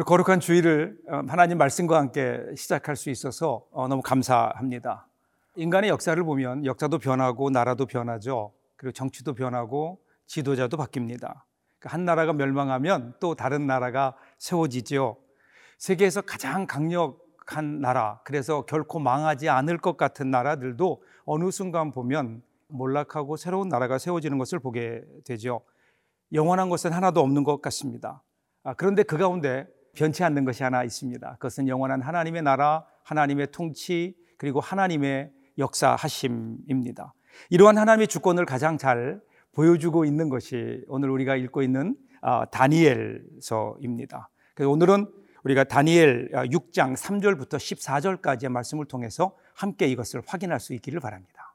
오늘 거룩한 주일을 어, 하나님 말씀과 함께 시작할 수 있어서 어, 너무 감사합니다. 인간의 역사를 보면 역사도 변하고 나라도 변하죠. 그리고 정치도 변하고 지도자도 바뀝니다. 그한 나라가 멸망하면 또 다른 나라가 세워지죠. 세계에서 가장 강력한 나라, 그래서 결코 망하지 않을 것 같은 나라들도 어느 순간 보면 몰락하고 새로운 나라가 세워지는 것을 보게 되죠. 영원한 것은 하나도 없는 것 같습니다. 아, 그런데 그 가운데 변치 않는 것이 하나 있습니다. 그것은 영원한 하나님의 나라, 하나님의 통치, 그리고 하나님의 역사하심입니다. 이러한 하나님의 주권을 가장 잘 보여주고 있는 것이 오늘 우리가 읽고 있는 아, 다니엘서입니다. 그래서 오늘은 우리가 다니엘 6장 3절부터 14절까지의 말씀을 통해서 함께 이것을 확인할 수 있기를 바랍니다.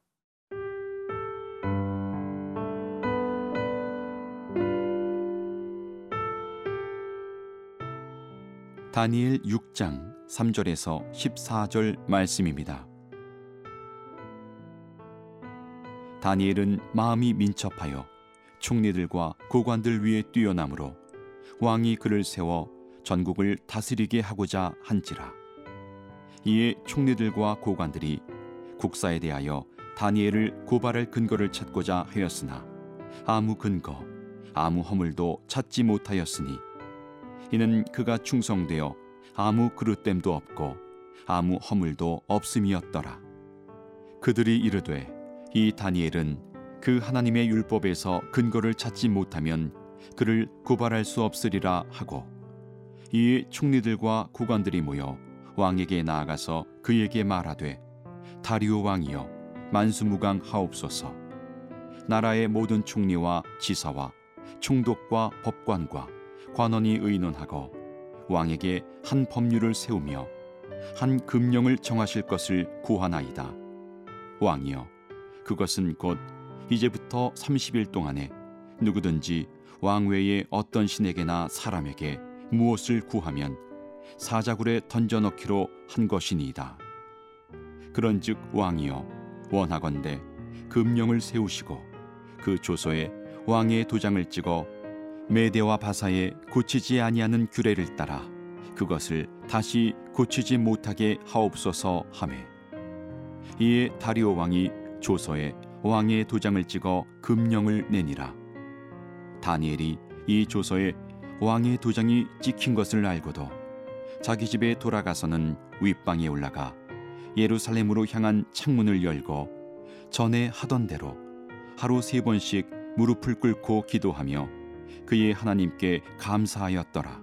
다니엘 6장 3절에서 14절 말씀입니다. 다니엘은 마음이 민첩하여 총리들과 고관들 위에 뛰어나므로 왕이 그를 세워 전국을 다스리게 하고자 한지라. 이에 총리들과 고관들이 국사에 대하여 다니엘을 고발할 근거를 찾고자 하였으나 아무 근거, 아무 허물도 찾지 못하였으니 이는 그가 충성되어 아무 그릇됨도 없고 아무 허물도 없음이었더라. 그들이 이르되 이 다니엘은 그 하나님의 율법에서 근거를 찾지 못하면 그를 고발할 수 없으리라 하고 이 총리들과 구관들이 모여 왕에게 나아가서 그에게 말하되 다리오 왕이여 만수무강 하옵소서 나라의 모든 총리와 지사와 총독과 법관과 관원이 의논하고 왕에게 한 법률을 세우며 한 금령을 정하실 것을 구하나이다. 왕이여, 그것은 곧 이제부터 30일 동안에 누구든지 왕 외에 어떤 신에게나 사람에게 무엇을 구하면 사자굴에 던져 넣기로 한 것이니이다. 그런즉 왕이여 원하건대 금령을 세우시고 그 조서에 왕의 도장을 찍어 메대와 바사에 고치지 아니하는 규례를 따라 그것을 다시 고치지 못하게 하옵소서 하매. 이에 다리오 왕이 조서에 왕의 도장을 찍어 금령을 내니라. 다니엘이 이 조서에 왕의 도장이 찍힌 것을 알고도 자기 집에 돌아가서는 윗방에 올라가 예루살렘으로 향한 창문을 열고 전에 하던 대로 하루 세 번씩 무릎을 꿇고 기도하며 그의 하나님께 감사하였더라.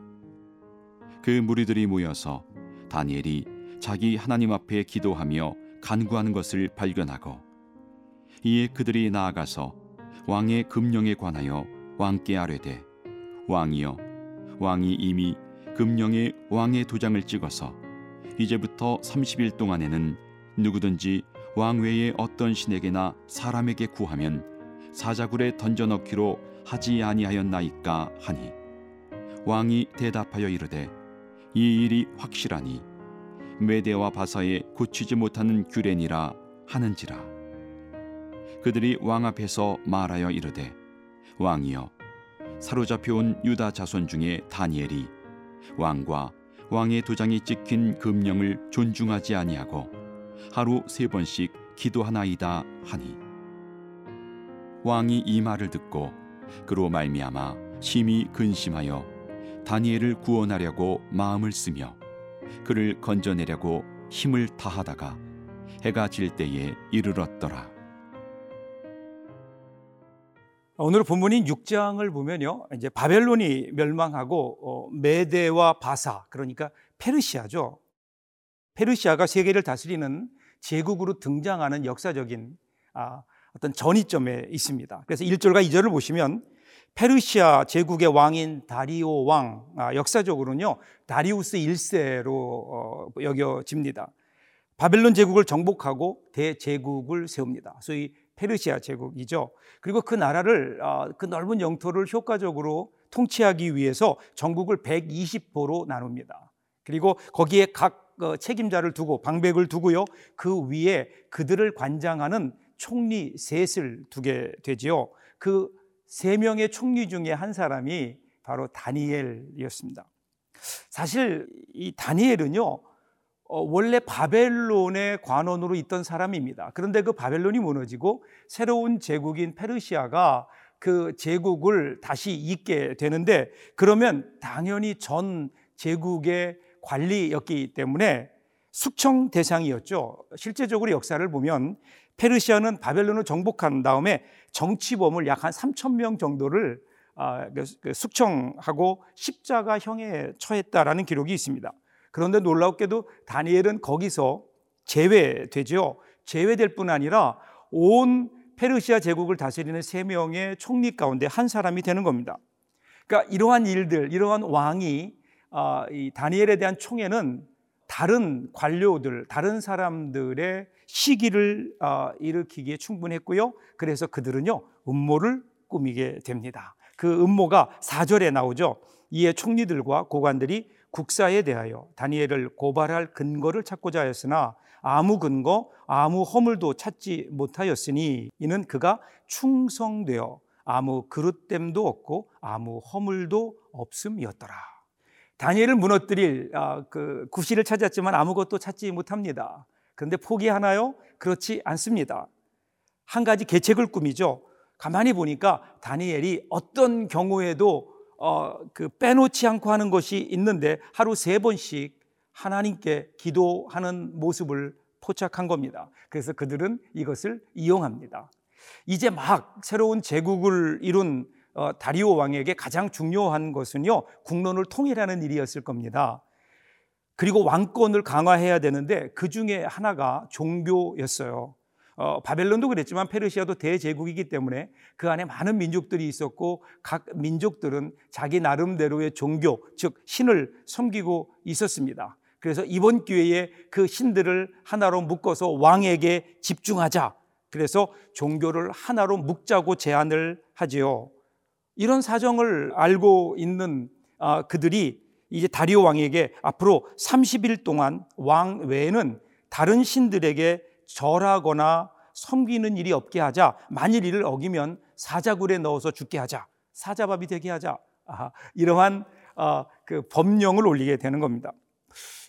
그 무리들이 모여서 다니엘이 자기 하나님 앞에 기도하며 간구하는 것을 발견하고 이에 그들이 나아가서 왕의 금령에 관하여 왕께 아뢰되 왕이여 왕이 이미 금령에 왕의 도장을 찍어서 이제부터 30일 동안에는 누구든지 왕 외에 어떤 신에게나 사람에게 구하면 사자굴에 던져 넣기로 하지 아니하였나이까 하니 왕이 대답하여 이르되 이 일이 확실하니 메대와 바사에 고치지 못하는 규례니라 하는지라. 그들이 왕 앞에서 말하여 이르되 왕이여 사로잡혀온 유다 자손 중에 다니엘이 왕과 왕의 도장이 찍힌 금령을 존중하지 아니하고 하루 세 번씩 기도하나이다 하니 왕이 이 말을 듣고 그로 말미암아 심히 근심하여 다니엘을 구원하려고 마음을 쓰며 그를 건져내려고 힘을 다하다가 해가 질 때에 이르렀더라. 오늘 본문인 6장을 보면요. 이제 바벨론이 멸망하고 어, 메데와 바사 그러니까 페르시아죠. 페르시아가 세계를 다스리는 제국으로 등장하는 역사적인 아, 어떤 전이점에 있습니다. 그래서 1절과 2절을 보시면 페르시아 제국의 왕인 다리오 왕, 아, 역사적으로는요, 다리우스 1세로 어, 여겨집니다. 바벨론 제국을 정복하고 대제국을 세웁니다. 소위 페르시아 제국이죠. 그리고 그 나라를, 아, 그 넓은 영토를 효과적으로 통치하기 위해서 전국을 120보로 나눕니다. 그리고 거기에 각 어, 책임자를 두고 방백을 두고요. 그 위에 그들을 관장하는 총리 셋을 두게 되지요. 그 세 명의 총리 중에 한 사람이 바로 다니엘이었습니다. 사실 이 다니엘은요, 어, 원래 바벨론의 관원으로 있던 사람입니다. 그런데 그 바벨론이 무너지고 새로운 제국인 페르시아가 그 제국을 다시 잇게 되는데 그러면 당연히 전 제국의 관리였기 때문에 숙청 대상이었죠. 실제적으로 역사를 보면 페르시아는 바벨론을 정복한 다음에 정치범을 약 한 3천 명 정도를 아, 그, 그 숙청하고 십자가형에 처했다라는 기록이 있습니다. 그런데 놀랍게도 다니엘은 거기서 제외되죠. 제외될 뿐 아니라 온 페르시아 제국을 다스리는 세 명의 총리 가운데 한 사람이 되는 겁니다. 그러니까 이러한 일들, 이러한 왕이 아, 이 다니엘에 대한 총애는 다른 관료들, 다른 사람들의 시기를 아, 일으키기에 충분했고요. 그래서 그들은요 음모를 꾸미게 됩니다. 그 음모가 4절에 나오죠. 이에 총리들과 고관들이 국사에 대하여 다니엘을 고발할 근거를 찾고자 하였으나 아무 근거, 아무 허물도 찾지 못하였으니 이는 그가 충성되어 아무 그릇됨도 없고 아무 허물도 없음이었더라. 다니엘을 무너뜨릴 아, 그 구실을 찾았지만 아무것도 찾지 못합니다. 그런데 포기하나요? 그렇지 않습니다. 한 가지 계책을 꾸미죠. 가만히 보니까 다니엘이 어떤 경우에도 어, 그 빼놓지 않고 하는 것이 있는데 하루 세 번씩 하나님께 기도하는 모습을 포착한 겁니다. 그래서 그들은 이것을 이용합니다. 이제 막 새로운 제국을 이룬 어, 다리오 왕에게 가장 중요한 것은요, 국론을 통일하는 일이었을 겁니다. 그리고 왕권을 강화해야 되는데 그 중에 하나가 종교였어요. 어, 바벨론도 그랬지만 페르시아도 대제국이기 때문에 그 안에 많은 민족들이 있었고 각 민족들은 자기 나름대로의 종교, 즉 신을 섬기고 있었습니다. 그래서 이번 기회에 그 신들을 하나로 묶어서 왕에게 집중하자. 그래서 종교를 하나로 묶자고 제안을 하지요. 이런 사정을 알고 있는 아, 그들이 이제 다리오 왕에게 앞으로 30일 동안 왕 외에는 다른 신들에게 절하거나 섬기는 일이 없게 하자. 만일 이를 어기면 사자굴에 넣어서 죽게 하자. 사자밥이 되게 하자. 아, 이러한 어, 그 법령을 올리게 되는 겁니다.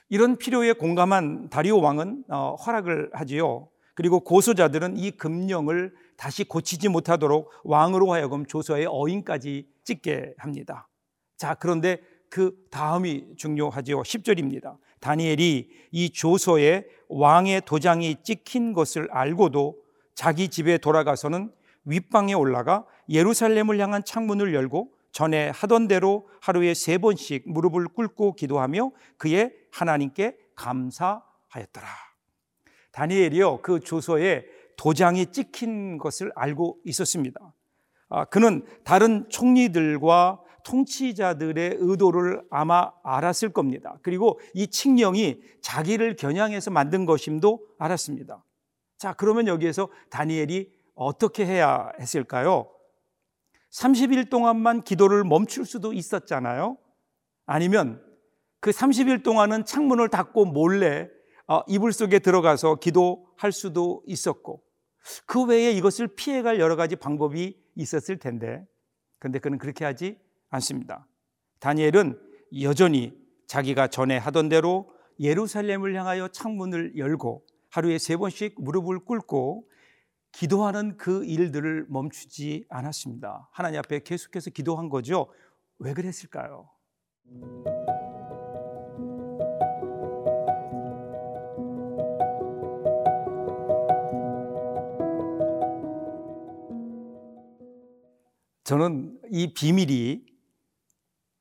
이런 필요에 공감한 다리오 왕은 어, 허락을 하지요. 그리고 고소자들은 이 금령을 다시 고치지 못하도록 왕으로 하여금 조서에 어인까지 찍게 합니다. 자, 그런데 그 다음이 중요하지요. 10절입니다. 다니엘이 이 조서에 왕의 도장이 찍힌 것을 알고도 자기 집에 돌아가서는 윗방에 올라가 예루살렘을 향한 창문을 열고 전에 하던 대로 하루에 세 번씩 무릎을 꿇고 기도하며 그의 하나님께 감사하였더라. 다니엘이요 그 조서에 도장이 찍힌 것을 알고 있었습니다. 아, 그는 다른 총리들과 통치자들의 의도를 아마 알았을 겁니다. 그리고 이 칙령이 자기를 겨냥해서 만든 것임도 알았습니다. 자, 그러면 여기에서 다니엘이 어떻게 해야 했을까요? 30일 동안만 기도를 멈출 수도 있었잖아요. 아니면 그 30일 동안은 창문을 닫고 몰래 어, 이불 속에 들어가서 기도할 수도 있었고 그 외에 이것을 피해갈 여러 가지 방법이 있었을 텐데 그런데 그는 그렇게 하지 않습니다. 다니엘은 여전히 자기가 전에 하던 대로 예루살렘을 향하여 창문을 열고 하루에 세 번씩 무릎을 꿇고 기도하는 그 일들을 멈추지 않았습니다. 하나님 앞에 계속해서 기도한 거죠. 왜 그랬을까요? 저는 이 비밀이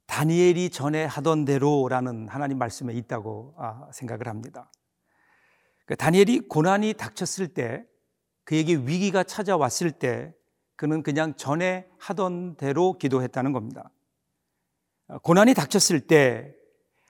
다니엘이 전에 하던 대로라는 하나님 말씀에 있다고 아, 생각을 합니다. 그 다니엘이 고난이 닥쳤을 때 그에게 위기가 찾아왔을 때 그는 그냥 전에 하던 대로 기도했다는 겁니다. 아, 고난이 닥쳤을 때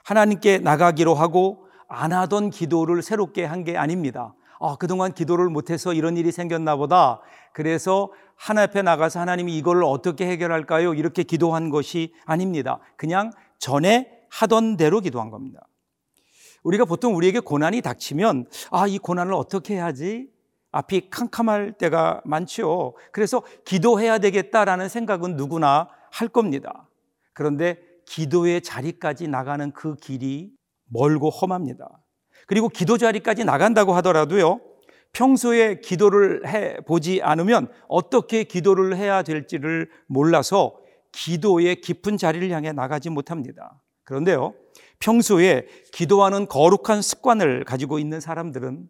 하나님께 나가기로 하고 안 하던 기도를 새롭게 한 게 아닙니다. 아, 그동안 기도를 못해서 이런 일이 생겼나 보다. 그래서 하나 앞에 나가서 하나님이 이걸 어떻게 해결할까요? 이렇게 기도한 것이 아닙니다. 그냥 전에 하던 대로 기도한 겁니다. 우리가 보통 우리에게 고난이 닥치면 아, 이 고난을 어떻게 해야지? 앞이 캄캄할 때가 많죠. 그래서 기도해야 되겠다라는 생각은 누구나 할 겁니다. 그런데 기도의 자리까지 나가는 그 길이 멀고 험합니다. 그리고 기도 자리까지 나간다고 하더라도요, 평소에 기도를 해 보지 않으면 어떻게 기도를 해야 될지를 몰라서 기도의 깊은 자리를 향해 나가지 못합니다. 그런데요, 평소에 기도하는 거룩한 습관을 가지고 있는 사람들은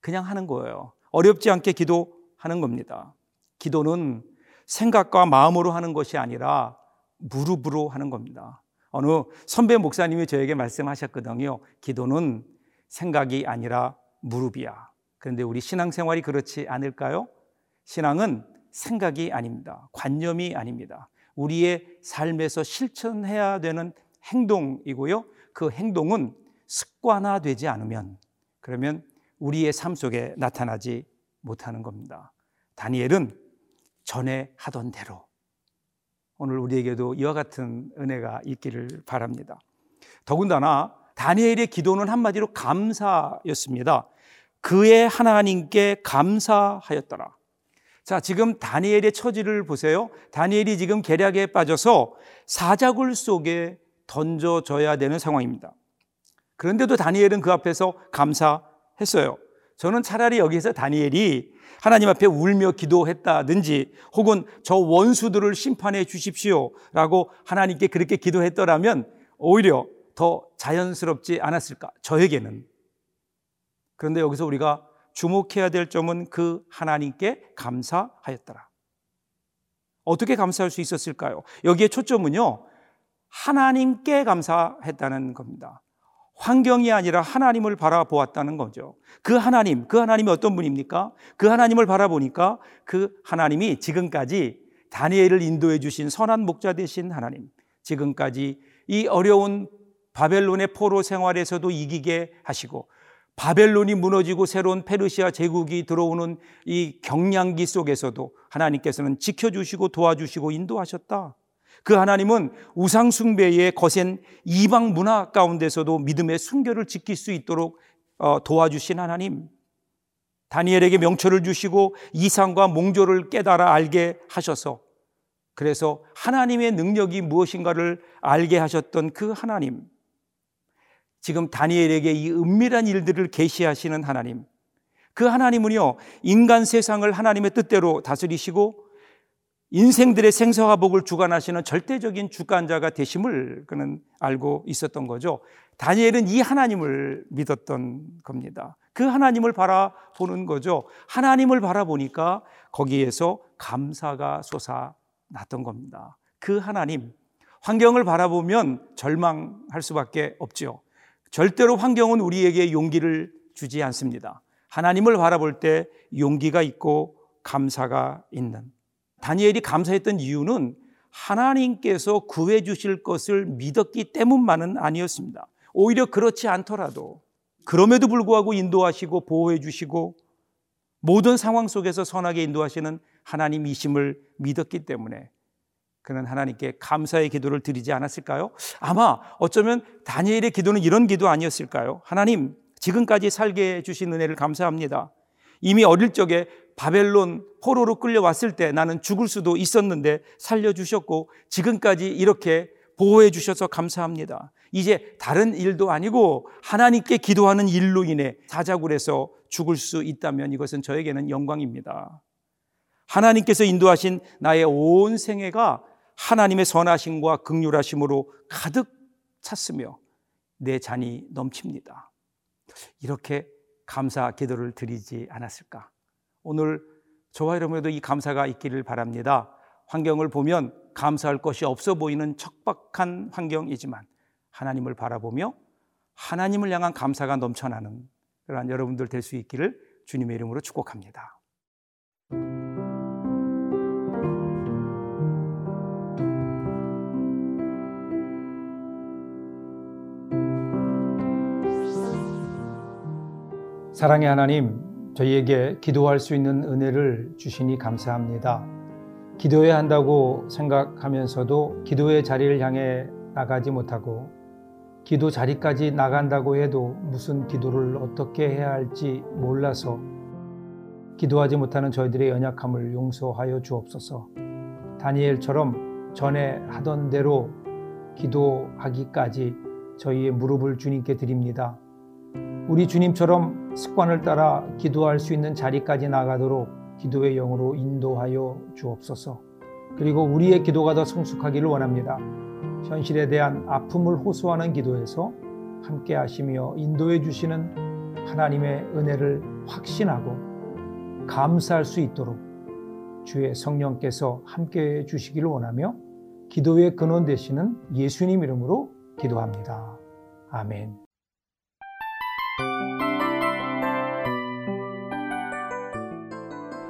그냥 하는 거예요. 어렵지 않게 기도하는 겁니다. 기도는 생각과 마음으로 하는 것이 아니라 무릎으로 하는 겁니다. 어느 선배 목사님이 저에게 말씀하셨거든요. 기도는 생각이 아니라 무릎이야. 그런데 우리 신앙생활이 그렇지 않을까요? 신앙은 생각이 아닙니다. 관념이 아닙니다. 우리의 삶에서 실천해야 되는 행동이고요. 그 행동은 습관화되지 않으면 그러면 우리의 삶 속에 나타나지 못하는 겁니다. 다니엘은 전에 하던 대로 오늘 우리에게도 이와 같은 은혜가 있기를 바랍니다. 더군다나 다니엘의 기도는 한마디로 감사였습니다. 그의 하나님께 감사하였더라. 자, 지금 다니엘의 처지를 보세요. 다니엘이 지금 계략에 빠져서 사자굴 속에 던져져야 되는 상황입니다. 그런데도 다니엘은 그 앞에서 감사했어요. 저는 차라리 여기서 다니엘이 하나님 앞에 울며 기도했다든지 혹은 저 원수들을 심판해 주십시오 라고 하나님께 그렇게 기도했더라면 오히려 더 자연스럽지 않았을까? 저에게는. 그런데 여기서 우리가 주목해야 될 점은 그 하나님께 감사하였더라. 어떻게 감사할 수 있었을까요? 여기에 초점은요, 하나님께 감사했다는 겁니다. 환경이 아니라 하나님을 바라보았다는 거죠. 그 하나님, 그 하나님이 어떤 분입니까? 그 하나님을 바라보니까 그 하나님이 지금까지 다니엘을 인도해 주신 선한 목자 되신 하나님, 지금까지 이 어려운 바벨론의 포로 생활에서도 이기게 하시고 바벨론이 무너지고 새로운 페르시아 제국이 들어오는 이 경량기 속에서도 하나님께서는 지켜주시고 도와주시고 인도하셨다. 그 하나님은 우상숭배의 거센 이방 문화 가운데서도 믿음의 순결을 지킬 수 있도록 어, 도와주신 하나님. 다니엘에게 명철을 주시고 이상과 몽조를 깨달아 알게 하셔서 그래서 하나님의 능력이 무엇인가를 알게 하셨던 그 하나님. 지금 다니엘에게 이 은밀한 일들을 계시하시는 하나님. 그 하나님은요, 인간 세상을 하나님의 뜻대로 다스리시고 인생들의 생사화 복을 주관하시는 절대적인 주관자가 되심을 그는 알고 있었던 거죠. 다니엘은 이 하나님을 믿었던 겁니다. 그 하나님을 바라보는 거죠. 하나님을 바라보니까 거기에서 감사가 솟아났던 겁니다. 그 하나님, 환경을 바라보면 절망할 수밖에 없죠. 절대로 환경은 우리에게 용기를 주지 않습니다. 하나님을 바라볼 때 용기가 있고 감사가 있는 다니엘이 감사했던 이유는 하나님께서 구해 주실 것을 믿었기 때문만은 아니었습니다. 오히려 그렇지 않더라도 그럼에도 불구하고 인도하시고 보호해 주시고 모든 상황 속에서 선하게 인도하시는 하나님이심을 믿었기 때문에 그는 하나님께 감사의 기도를 드리지 않았을까요? 아마 어쩌면 다니엘의 기도는 이런 기도 아니었을까요? 하나님, 지금까지 살게 해주신 은혜를 감사합니다. 이미 어릴 적에 바벨론 포로로 끌려왔을 때 나는 죽을 수도 있었는데 살려주셨고 지금까지 이렇게 보호해 주셔서 감사합니다. 이제 다른 일도 아니고 하나님께 기도하는 일로 인해 사자굴에서 죽을 수 있다면 이것은 저에게는 영광입니다. 하나님께서 인도하신 나의 온 생애가 하나님의 선하심과 극률하심으로 가득 찼으며 내 잔이 넘칩니다. 이렇게 감사 기도를 드리지 않았을까? 오늘 저와 여러분에도 이 감사가 있기를 바랍니다. 환경을 보면 감사할 것이 없어 보이는 척박한 환경이지만 하나님을 바라보며 하나님을 향한 감사가 넘쳐나는 그러한 여러분들 될 수 있기를 주님의 이름으로 축복합니다. 사랑의 하나님, 저희에게 기도할 수 있는 은혜를 주시니 감사합니다. 기도해야 한다고 생각하면서도 기도의 자리를 향해 나가지 못하고 기도 자리까지 나간다고 해도 무슨 기도를 어떻게 해야 할지 몰라서 기도하지 못하는 저희들의 연약함을 용서하여 주옵소서. 다니엘처럼 전에 하던 대로 기도하기까지 저희의 무릎을 주님께 드립니다. 우리 주님처럼 습관을 따라 기도할 수 있는 자리까지 나가도록 기도의 영으로 인도하여 주옵소서. 그리고 우리의 기도가 더 성숙하기를 원합니다. 현실에 대한 아픔을 호소하는 기도에서 함께 하시며 인도해 주시는 하나님의 은혜를 확신하고 감사할 수 있도록 주의 성령께서 함께 해 주시기를 원하며 기도의 근원 되시는 예수님 이름으로 기도합니다. 아멘.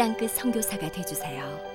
땅끝 선교사가 되주세요.